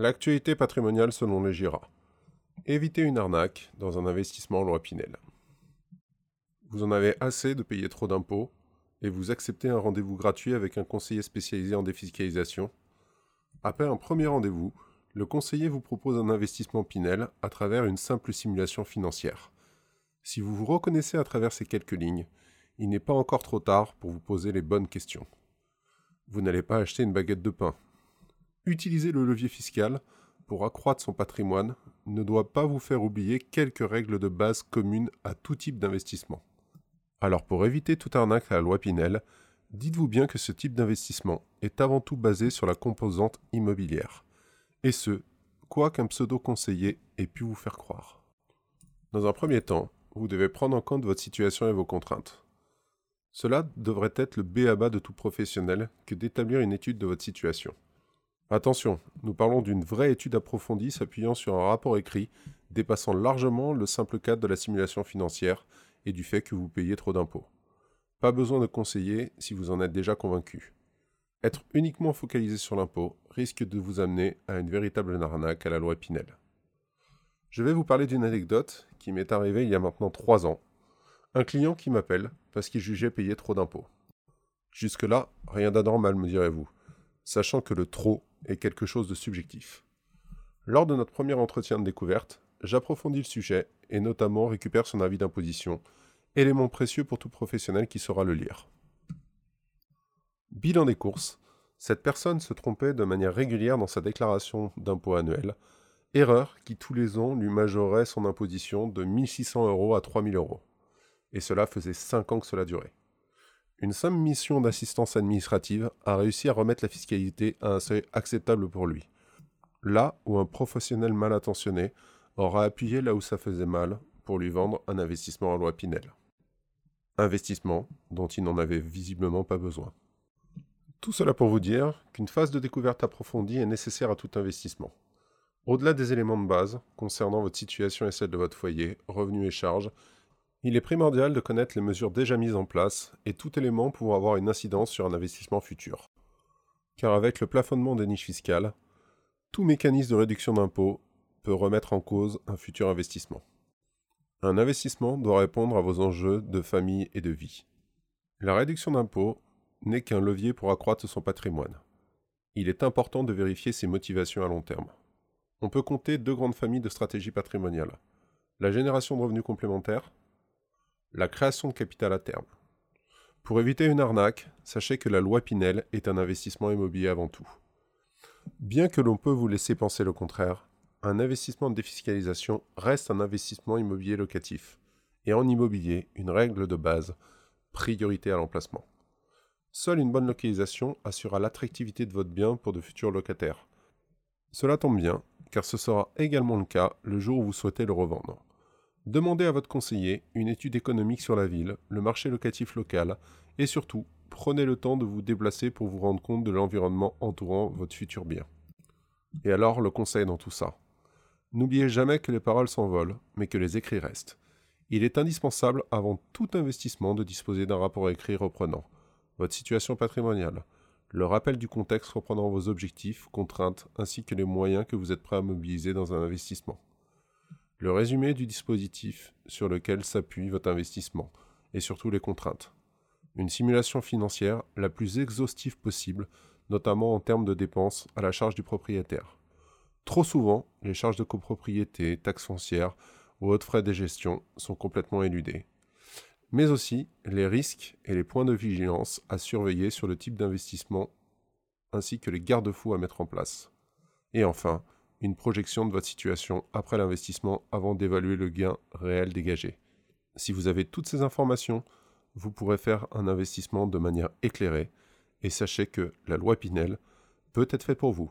L'actualité patrimoniale selon les GIRA. Évitez une arnaque dans un investissement loi Pinel. Vous en avez assez de payer trop d'impôts et vous acceptez un rendez-vous gratuit avec un conseiller spécialisé en défiscalisation. Après un premier rendez-vous, le conseiller vous propose un investissement Pinel à travers une simple simulation financière. Si vous vous reconnaissez à travers ces quelques lignes, il n'est pas encore trop tard pour vous poser les bonnes questions. Vous n'allez pas acheter une baguette de pain. Utiliser le levier fiscal pour accroître son patrimoine ne doit pas vous faire oublier quelques règles de base communes à tout type d'investissement. Alors pour éviter toute arnaque à la loi Pinel, dites-vous bien que ce type d'investissement est avant tout basé sur la composante immobilière. Et ce, quoi qu'un pseudo-conseiller ait pu vous faire croire. Dans un premier temps, vous devez prendre en compte votre situation et vos contraintes. Cela devrait être le B à de tout professionnel que d'établir une étude de votre situation. Attention, nous parlons d'une vraie étude approfondie s'appuyant sur un rapport écrit dépassant largement le simple cadre de la simulation financière et du fait que vous payez trop d'impôts. Pas besoin de conseiller si vous en êtes déjà convaincu. Être uniquement focalisé sur l'impôt risque de vous amener à une véritable arnaque à la loi Pinel. Je vais vous parler d'une anecdote qui m'est arrivée il y a maintenant trois ans. Un client qui m'appelle parce qu'il jugeait payer trop d'impôts. Jusque-là, rien d'anormal, me direz-vous, sachant que le trop est quelque chose de subjectif. Lors de notre premier entretien de découverte, j'approfondis le sujet et notamment récupère son avis d'imposition, élément précieux pour tout professionnel qui saura le lire. Bilan des courses, cette personne se trompait de manière régulière dans sa déclaration d'impôt annuel, erreur qui tous les ans lui majorait son imposition de 1600 euros à 3000 euros. Et cela faisait 5 ans que cela durait. Une simple mission d'assistance administrative a réussi à remettre la fiscalité à un seuil acceptable pour lui. Là où un professionnel mal intentionné aura appuyé là où ça faisait mal pour lui vendre un investissement en loi Pinel. Investissement dont il n'en avait visiblement pas besoin. Tout cela pour vous dire qu'une phase de découverte approfondie est nécessaire à tout investissement. Au-delà des éléments de base concernant votre situation et celle de votre foyer, revenus et charges, il est primordial de connaître les mesures déjà mises en place et tout élément pouvant avoir une incidence sur un investissement futur. Car avec le plafonnement des niches fiscales, tout mécanisme de réduction d'impôts peut remettre en cause un futur investissement. Un investissement doit répondre à vos enjeux de famille et de vie. La réduction d'impôts n'est qu'un levier pour accroître son patrimoine. Il est important de vérifier ses motivations à long terme. On peut compter deux grandes familles de stratégies patrimoniales. La génération de revenus complémentaires la création de capital à terme. Pour éviter une arnaque, sachez que la loi Pinel est un investissement immobilier avant tout. Bien que l'on peut vous laisser penser le contraire, un investissement de défiscalisation reste un investissement immobilier locatif. Et en immobilier, une règle de base, priorité à l'emplacement. Seule une bonne localisation assurera l'attractivité de votre bien pour de futurs locataires. Cela tombe bien, car ce sera également le cas le jour où vous souhaitez le revendre. Demandez à votre conseiller une étude économique sur la ville, le marché locatif local, et surtout, prenez le temps de vous déplacer pour vous rendre compte de l'environnement entourant votre futur bien. Et alors, le conseil dans tout ça. N'oubliez jamais que les paroles s'envolent, mais que les écrits restent. Il est indispensable avant tout investissement de disposer d'un rapport écrit reprenant votre situation patrimoniale, le rappel du contexte reprenant vos objectifs, contraintes, ainsi que les moyens que vous êtes prêt à mobiliser dans un investissement le résumé du dispositif sur lequel s'appuie votre investissement et surtout les contraintes. Une simulation financière la plus exhaustive possible, notamment en termes de dépenses à la charge du propriétaire. Trop souvent, les charges de copropriété, taxes foncières ou autres frais de gestion sont complètement éludés. Mais aussi les risques et les points de vigilance à surveiller sur le type d'investissement ainsi que les garde-fous à mettre en place. Et enfin, une projection de votre situation après l'investissement avant d'évaluer le gain réel dégagé. Si vous avez toutes ces informations, vous pourrez faire un investissement de manière éclairée et sachez que la loi Pinel peut être faite pour vous.